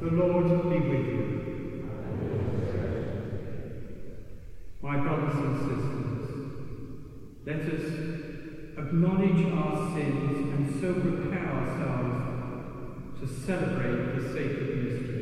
The Lord be with you. My brothers and sisters, let us acknowledge our sins and so prepare ourselves to celebrate the sacred mystery.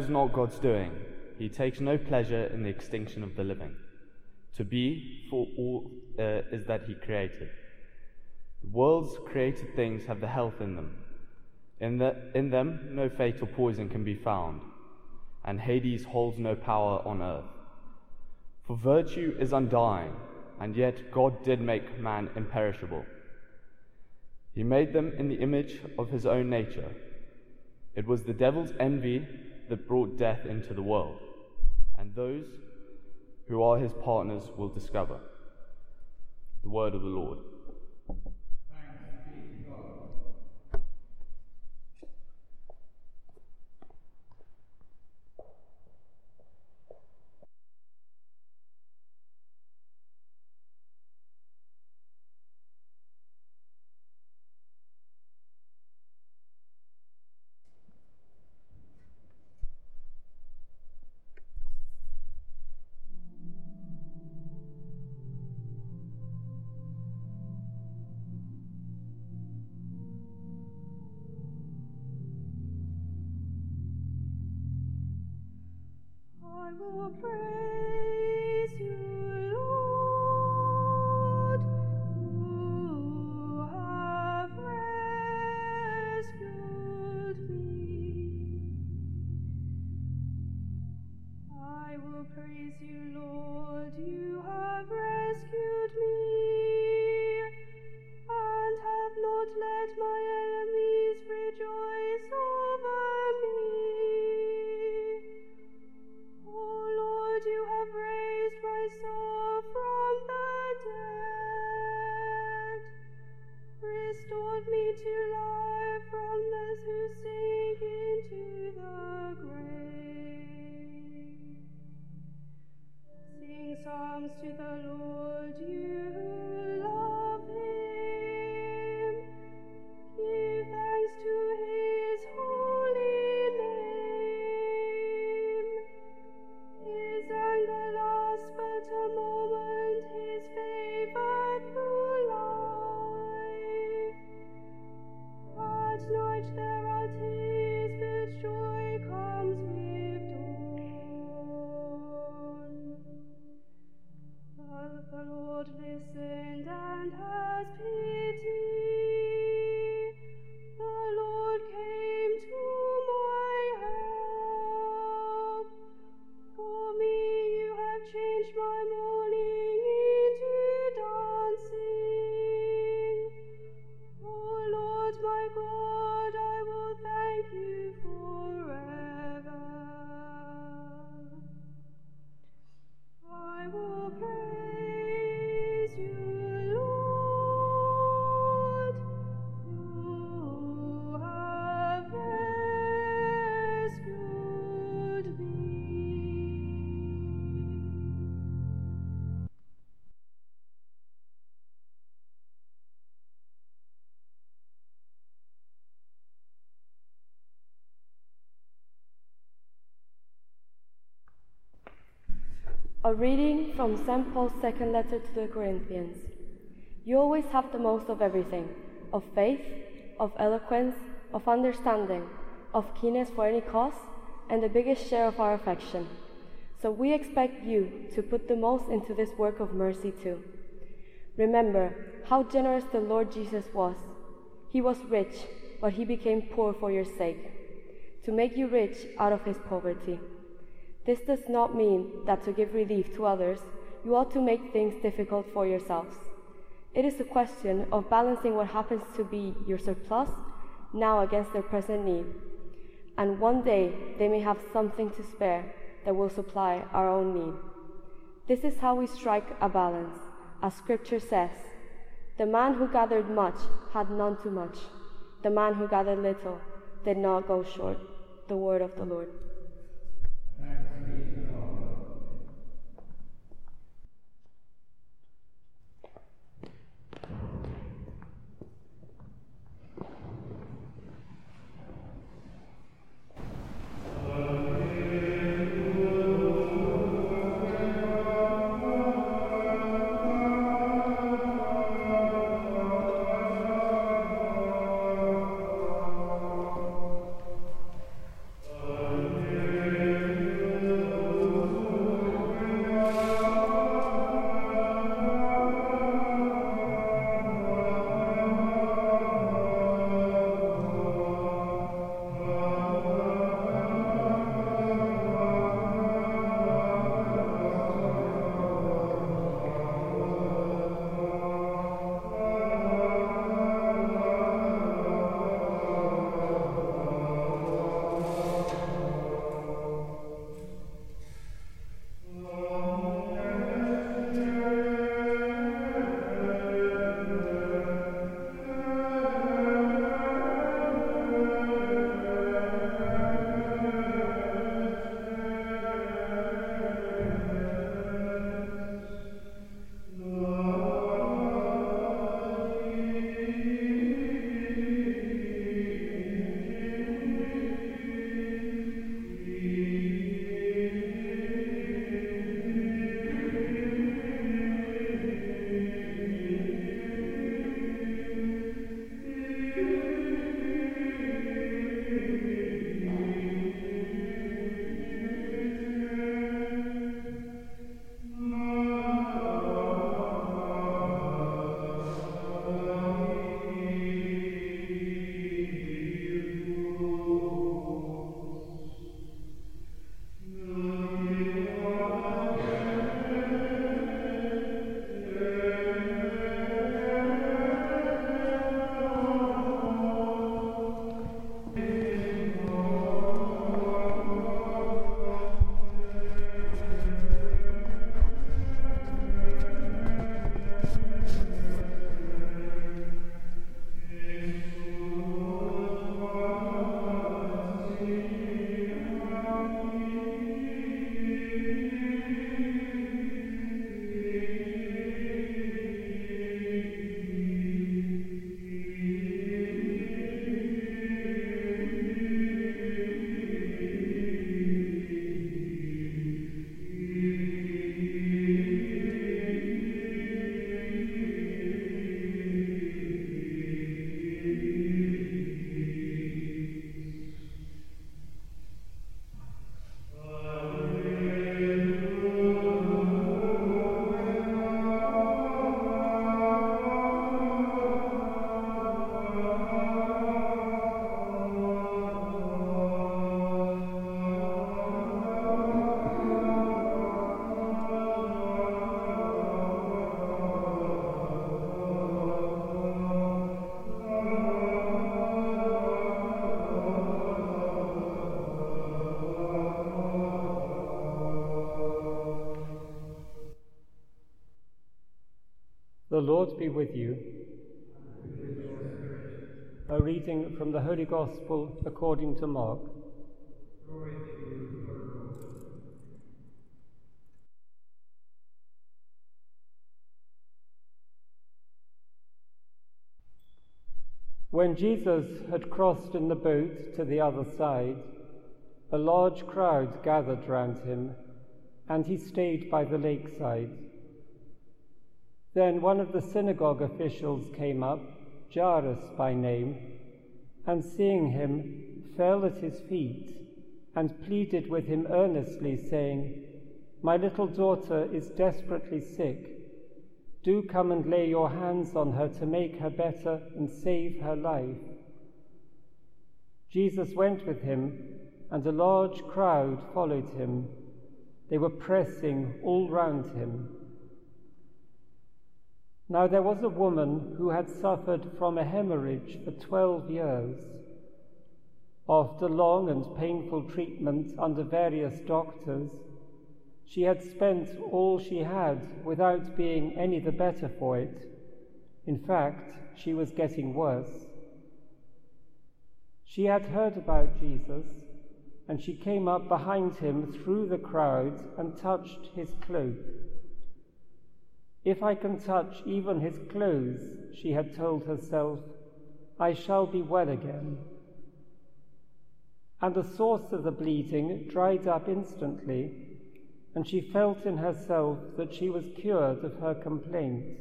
Was not God's doing. He takes no pleasure in the extinction of the living. To be for all uh, is that he created. The world's created things have the health in them. In, the, in them, no fatal poison can be found, and Hades holds no power on earth. For virtue is undying, and yet God did make man imperishable. He made them in the image of his own nature. It was the devil's envy that brought death into the world, and those who are his partners will discover. The word of the Lord. comes to the Lord. A reading from St. Paul's second letter to the Corinthians. You always have the most of everything of faith, of eloquence, of understanding, of keenness for any cause, and the biggest share of our affection. So we expect you to put the most into this work of mercy too. Remember how generous the Lord Jesus was. He was rich, but he became poor for your sake, to make you rich out of his poverty. This does not mean that to give relief to others, you ought to make things difficult for yourselves. It is a question of balancing what happens to be your surplus now against their present need. And one day they may have something to spare that will supply our own need. This is how we strike a balance, as Scripture says The man who gathered much had none too much, the man who gathered little did not go short. The word of the Lord. The Lord be with you. A reading from the Holy Gospel according to Mark. When Jesus had crossed in the boat to the other side, a large crowd gathered round him, and he stayed by the lakeside. Then one of the synagogue officials came up, Jairus by name, and seeing him, fell at his feet and pleaded with him earnestly, saying, My little daughter is desperately sick. Do come and lay your hands on her to make her better and save her life. Jesus went with him, and a large crowd followed him. They were pressing all round him. Now there was a woman who had suffered from a hemorrhage for twelve years. After long and painful treatment under various doctors, she had spent all she had without being any the better for it. In fact, she was getting worse. She had heard about Jesus, and she came up behind him through the crowd and touched his cloak. If I can touch even his clothes, she had told herself, I shall be well again. And the source of the bleeding dried up instantly and she felt in herself that she was cured of her complaint.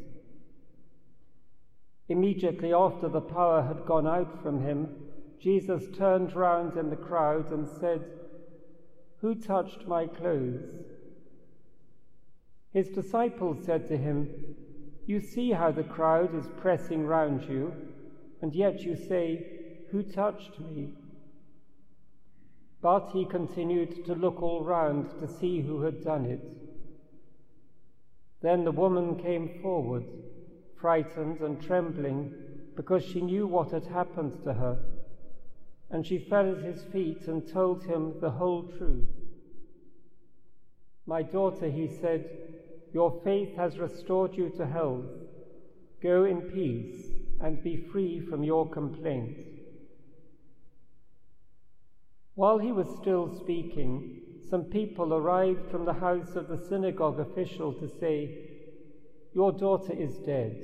Immediately after the power had gone out from him, Jesus turned round in the crowd and said, Who touched my clothes? His disciples said to him, You see how the crowd is pressing round you, and yet you say, Who touched me? But he continued to look all round to see who had done it. Then the woman came forward, frightened and trembling, because she knew what had happened to her. And she fell at his feet and told him the whole truth. My daughter, he said, your faith has restored you to health. Go in peace and be free from your complaint. While he was still speaking, some people arrived from the house of the synagogue official to say, Your daughter is dead.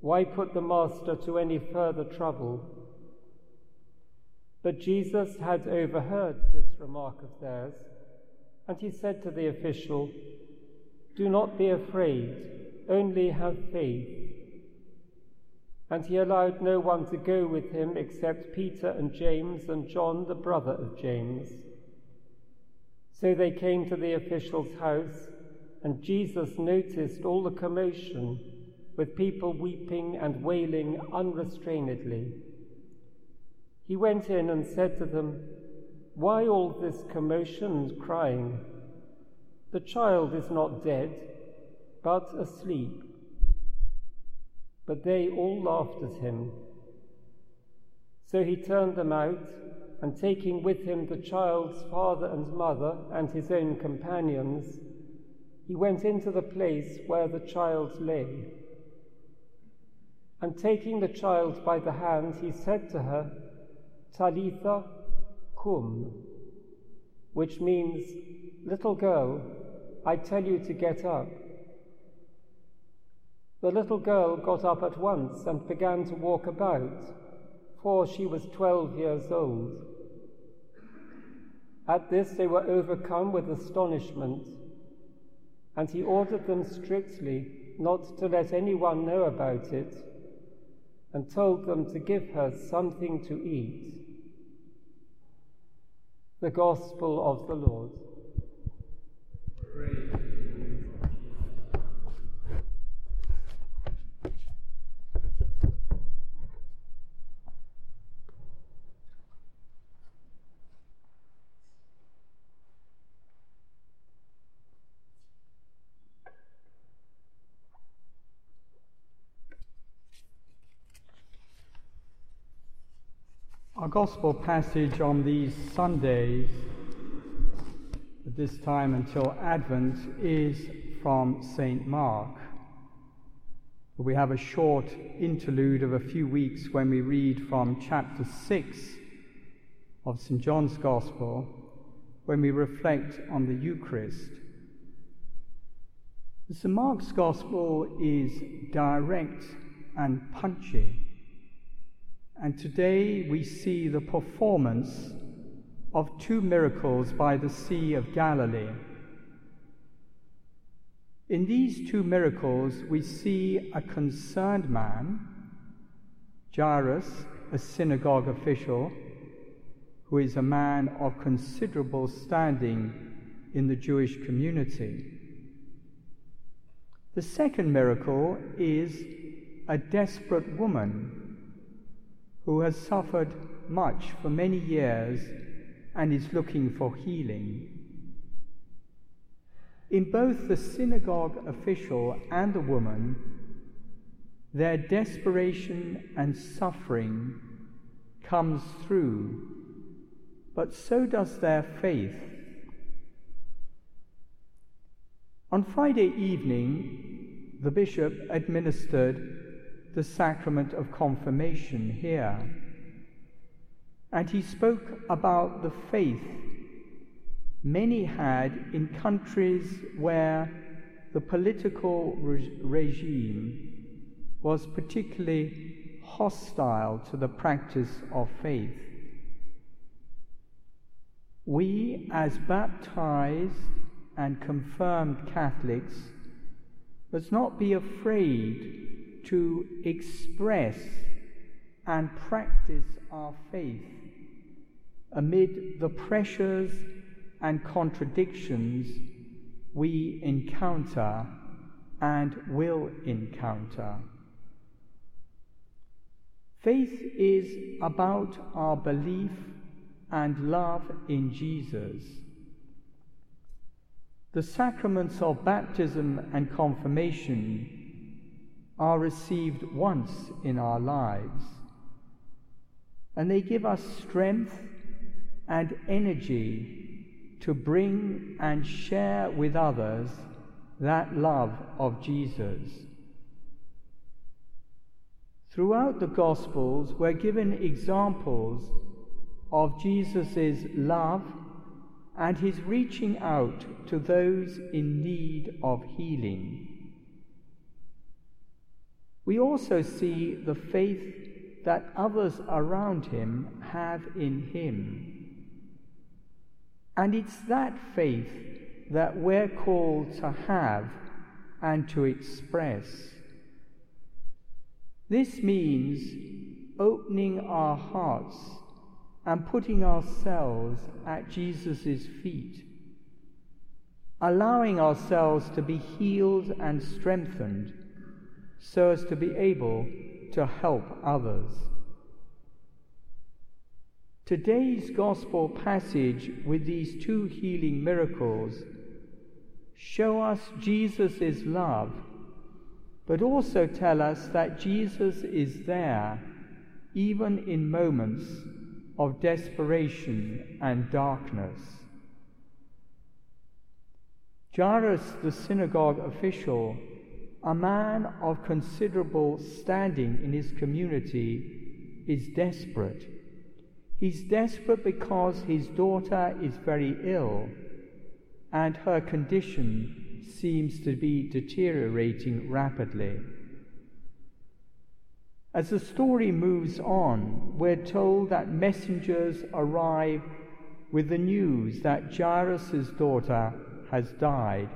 Why put the master to any further trouble? But Jesus had overheard this remark of theirs, and he said to the official, Do not be afraid, only have faith and he allowed no one to go with him except Peter and James and John, the brother of James. So they came to the official's house, and Jesus noticed all the commotion, with people weeping and wailing unrestrainedly. He went in and said to them, Why all this commotion and crying? The child is not dead, but asleep. But they all laughed at him. So he turned them out, and taking with him the child's father and mother and his own companions, he went into the place where the child lay. And taking the child by the hand, he said to her, Talitha cum, which means, Little girl, I tell you to get up. The little girl got up at once and began to walk about, for she was twelve years old. At this they were overcome with astonishment, and he ordered them strictly not to let anyone know about it, and told them to give her something to eat. The Gospel of the Lord. Our gospel passage on these Sundays, this time until Advent, is from St. Mark. We have a short interlude of a few weeks when we read from chapter 6 of St. John's Gospel when we reflect on the Eucharist. St. Mark's Gospel is direct and punchy. And today we see the performance of two miracles by the Sea of Galilee. In these two miracles, we see a concerned man, Jairus, a synagogue official, who is a man of considerable standing in the Jewish community. The second miracle is a desperate woman who has suffered much for many years and is looking for healing. In both the synagogue official and the woman, their desperation and suffering comes through, but so does their faith. On Friday evening, the bishop administered the sacrament of confirmation here. And he spoke about the faith many had in countries where the political re- regime was particularly hostile to the practice of faith. We, as baptized and confirmed Catholics, must not be afraid to express and practice our faith amid the pressures and contradictions we encounter and will encounter. Faith is about our belief and love in Jesus. The sacraments of baptism and confirmation are received once in our lives. And they give us strength and energy to bring and share with others that love of Jesus. Throughout the Gospels, we're given examples of Jesus' love and his reaching out to those in need of healing. We also see the faith that others around him have in him. And it's that faith that we're called to have and to express. This means opening our hearts and putting ourselves at Jesus' feet, allowing ourselves to be healed and strengthened so as to be able to help others. Today's gospel passage with these two healing miracles show us Jesus' love, but also tell us that Jesus is there even in moments of desperation and darkness. Jairus, the synagogue official, a man of considerable standing in his community is desperate. He's desperate because his daughter is very ill and her condition seems to be deteriorating rapidly. As the story moves on, we're told that messengers arrive with the news that Jairus' daughter has died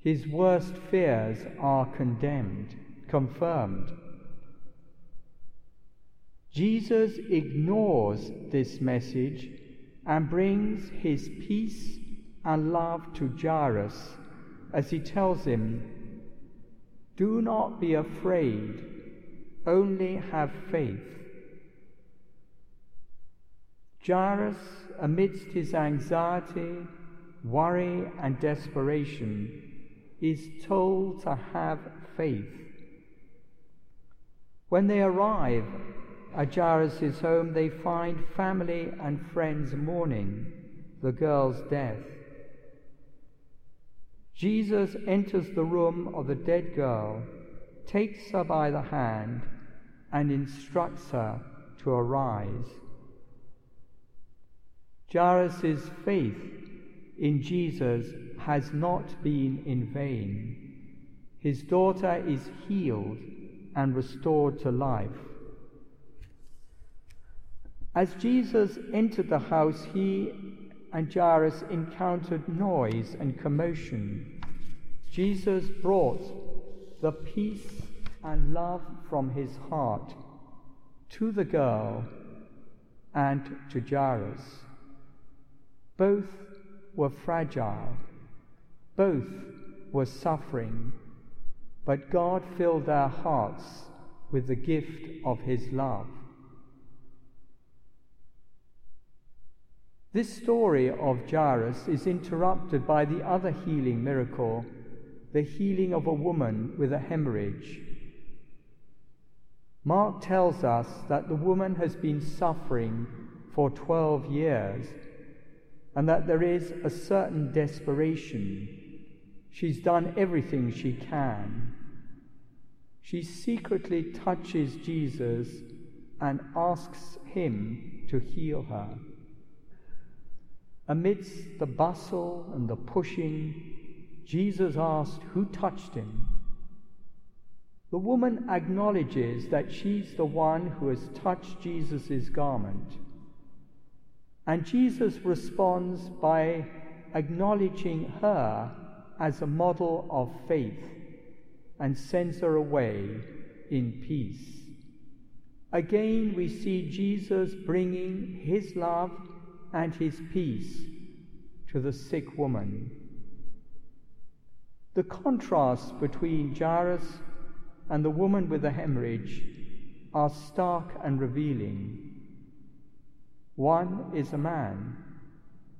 his worst fears are condemned, confirmed. Jesus ignores this message and brings his peace and love to Jairus as he tells him, Do not be afraid, only have faith. Jairus, amidst his anxiety, worry, and desperation, is told to have faith. When they arrive at Jairus' home, they find family and friends mourning the girl's death. Jesus enters the room of the dead girl takes her by the hand and instructs her to arise. Jairus' faith in Jesus has not been in vain. His daughter is healed and restored to life. As Jesus entered the house, he and Jairus encountered noise and commotion. Jesus brought the peace and love from his heart to the girl and to Jairus. Both were fragile, both were suffering, but God filled their hearts with the gift of his love. This story of Jairus is interrupted by the other healing miracle, the healing of a woman with a hemorrhage. Mark tells us that the woman has been suffering for 12 years and that there is a certain desperation. She's done everything she can. She secretly touches Jesus and asks him to heal her. Amidst the bustle and the pushing, Jesus asked who touched him. The woman acknowledges that she's the one who has touched Jesus' garment. And Jesus responds by acknowledging her as a model of faith and sends her away in peace. Again, we see Jesus bringing his love and his peace to the sick woman. The contrast between Jairus and the woman with the hemorrhage are stark and revealing. One is a man,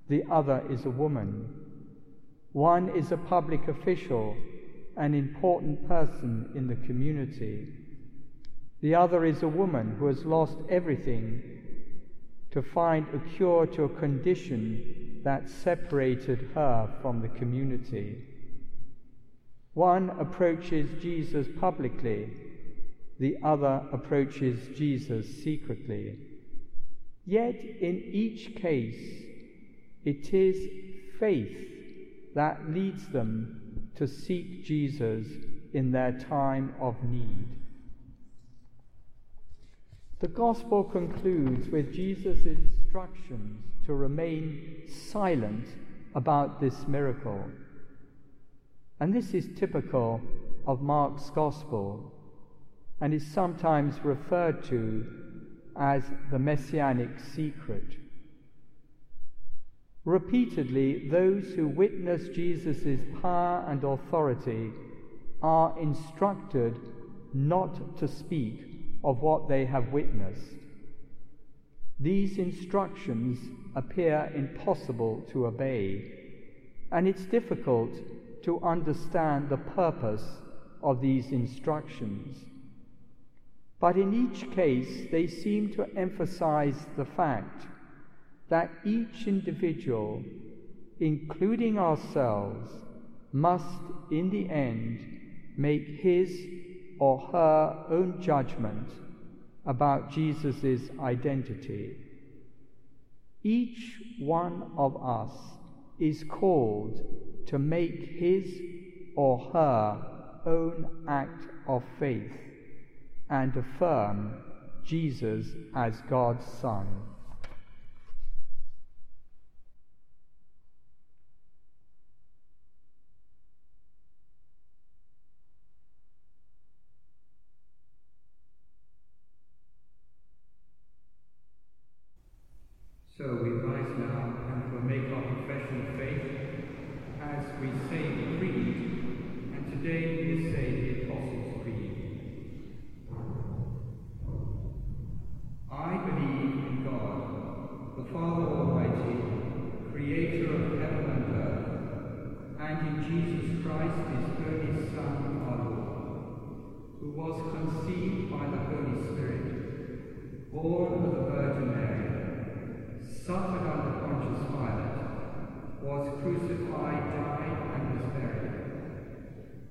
the other is a woman. One is a public official, an important person in the community. The other is a woman who has lost everything to find a cure to a condition that separated her from the community. One approaches Jesus publicly, the other approaches Jesus secretly. Yet in each case, it is faith that leads them to seek Jesus in their time of need. The Gospel concludes with Jesus' instructions to remain silent about this miracle. And this is typical of Mark's Gospel and is sometimes referred to as the messianic secret. Repeatedly, those who witness Jesus' power and authority are instructed not to speak of what they have witnessed. These instructions appear impossible to obey, and it's difficult to understand the purpose of these instructions. But in each case, they seem to emphasize the fact that each individual, including ourselves, must in the end make his or her own judgment about Jesus' identity. Each one of us is called to make his or her own act of faith and affirm Jesus as God's Son. So we rise now and will make our profession of faith as we say the creed, and today we say the Apostles' Creed. I believe in God, the Father Almighty, creator of heaven and earth, and in Jesus Christ, his only Son, our Lord, who was conceived by the Holy Spirit, born of the Virgin Mary, suffered under Pontius Pilate, was crucified, died, and was buried.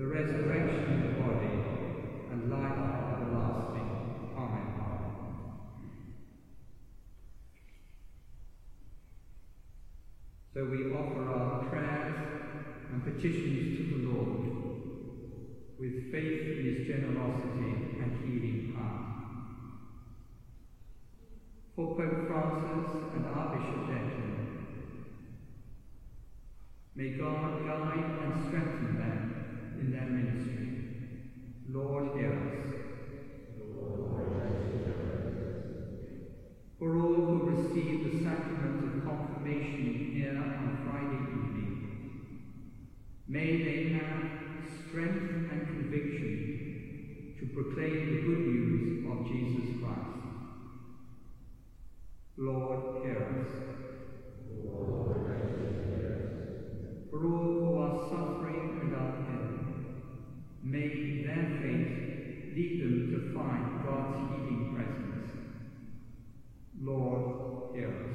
the resurrection of the body, and life everlasting. Amen. So we offer our prayers and petitions to the Lord with faith in his generosity and healing power. For Pope Francis and our Bishop Declan, may God guide and strengthen them in their ministry. Lord, hear us. For all who receive the sacrament of confirmation here on Friday evening, may they have strength and conviction to proclaim the good news of Jesus Christ. Lord, hear us. For all who are suffering may their faith lead them to find God's healing presence. Lord, hear us.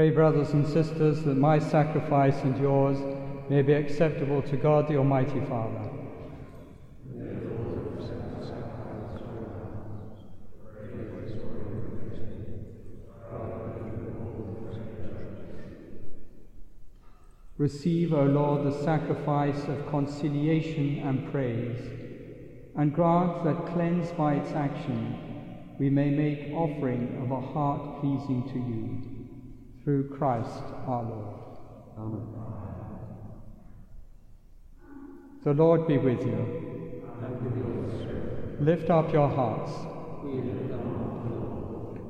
Pray, brothers and sisters, that my sacrifice and yours may be acceptable to God the Almighty Father. Receive, O Lord, the sacrifice of conciliation and praise, and grant that, cleansed by its action, we may make offering of a heart pleasing to you. Through Christ our Lord. Amen. The Lord be with you. Lift up your hearts.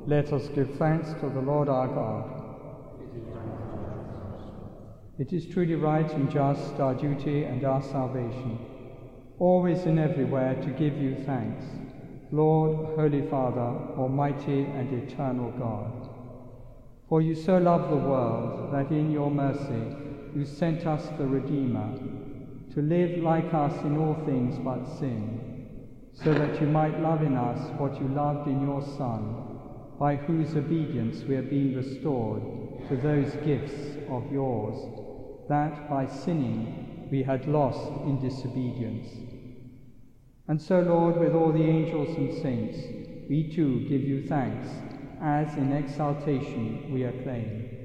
Let us give thanks to the Lord our God. It is truly right and just, our duty and our salvation, always and everywhere to give you thanks, Lord, Holy Father, Almighty and eternal God. For you so loved the world that in your mercy you sent us the Redeemer, to live like us in all things but sin, so that you might love in us what you loved in your Son, by whose obedience we are being restored to those gifts of yours that by sinning we had lost in disobedience. And so, Lord, with all the angels and saints, we too give you thanks, as in exaltation we acclaim.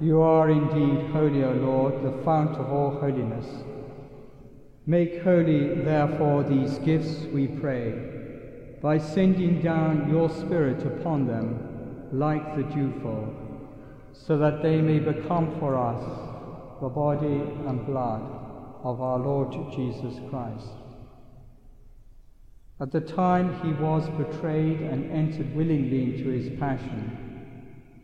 You are indeed holy, O Lord, the fount of all holiness. Make holy, therefore, these gifts, we pray, by sending down your Spirit upon them like the dewfall, so that they may become for us the body and blood of our Lord Jesus Christ. At the time he was betrayed and entered willingly into his passion,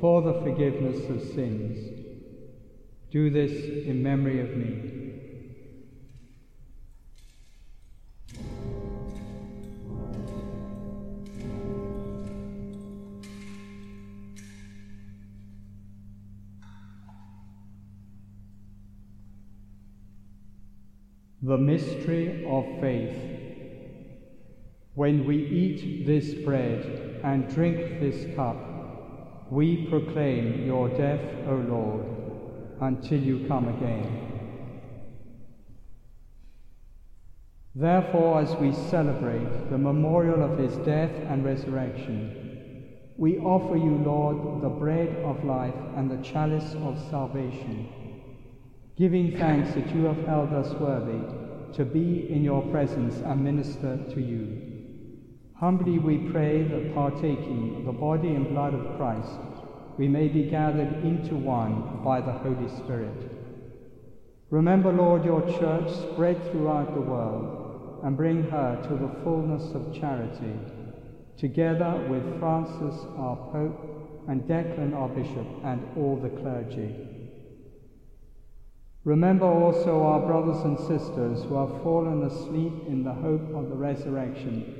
for the forgiveness of sins. Do this in memory of me. The mystery of faith. When we eat this bread and drink this cup, we proclaim your death, O Lord, until you come again. Therefore, as we celebrate the memorial of his death and resurrection, we offer you, Lord, the bread of life and the chalice of salvation, giving thanks that you have held us worthy to be in your presence and minister to you. Humbly we pray that partaking of the body and blood of Christ, we may be gathered into one by the Holy Spirit. Remember, Lord, your church spread throughout the world and bring her to the fullness of charity, together with Francis our Pope and Declan our Bishop and all the clergy. Remember also our brothers and sisters who have fallen asleep in the hope of the resurrection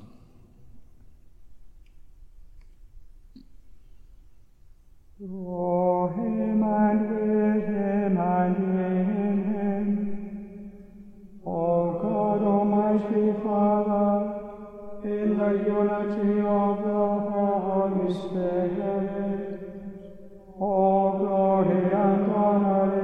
O him and with him and in him, O God, Almighty Father, in the unity of the Holy Spirit, all glory and honor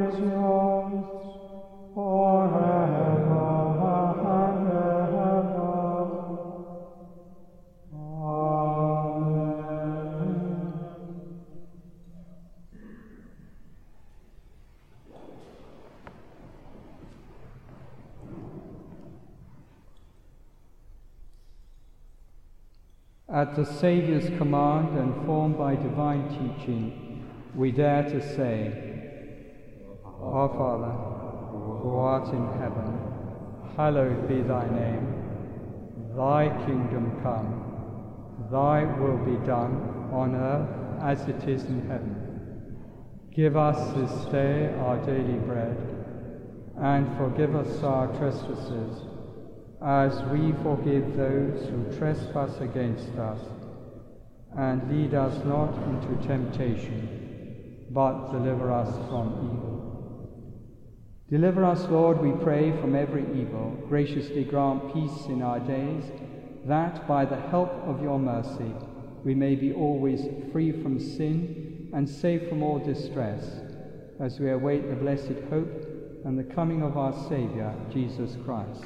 At the Saviour's command and formed by divine teaching, we dare to say, Our Father, who art in heaven, hallowed be thy name. Thy kingdom come, thy will be done on earth as it is in heaven. Give us this day our daily bread, and forgive us our trespasses as we forgive those who trespass against us. And lead us not into temptation, but deliver us from evil. Deliver us, Lord, we pray, from every evil. Graciously grant peace in our days, that by the help of your mercy we may be always free from sin and safe from all distress, as we await the blessed hope and the coming of our Saviour, Jesus Christ.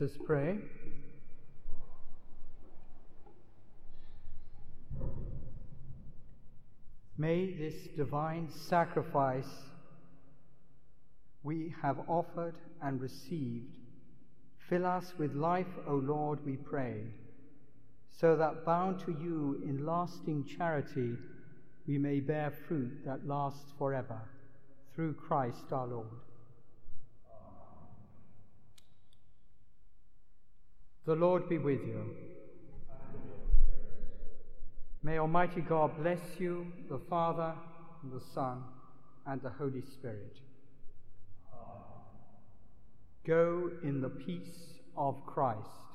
Let us pray. May this divine sacrifice we have offered and received fill us with life, O Lord, we pray, so that bound to you in lasting charity, we may bear fruit that lasts forever. Through Christ our Lord. The Lord be with you. May Almighty God bless you, the Father, and the Son, and the Holy Spirit. Go in the peace of Christ.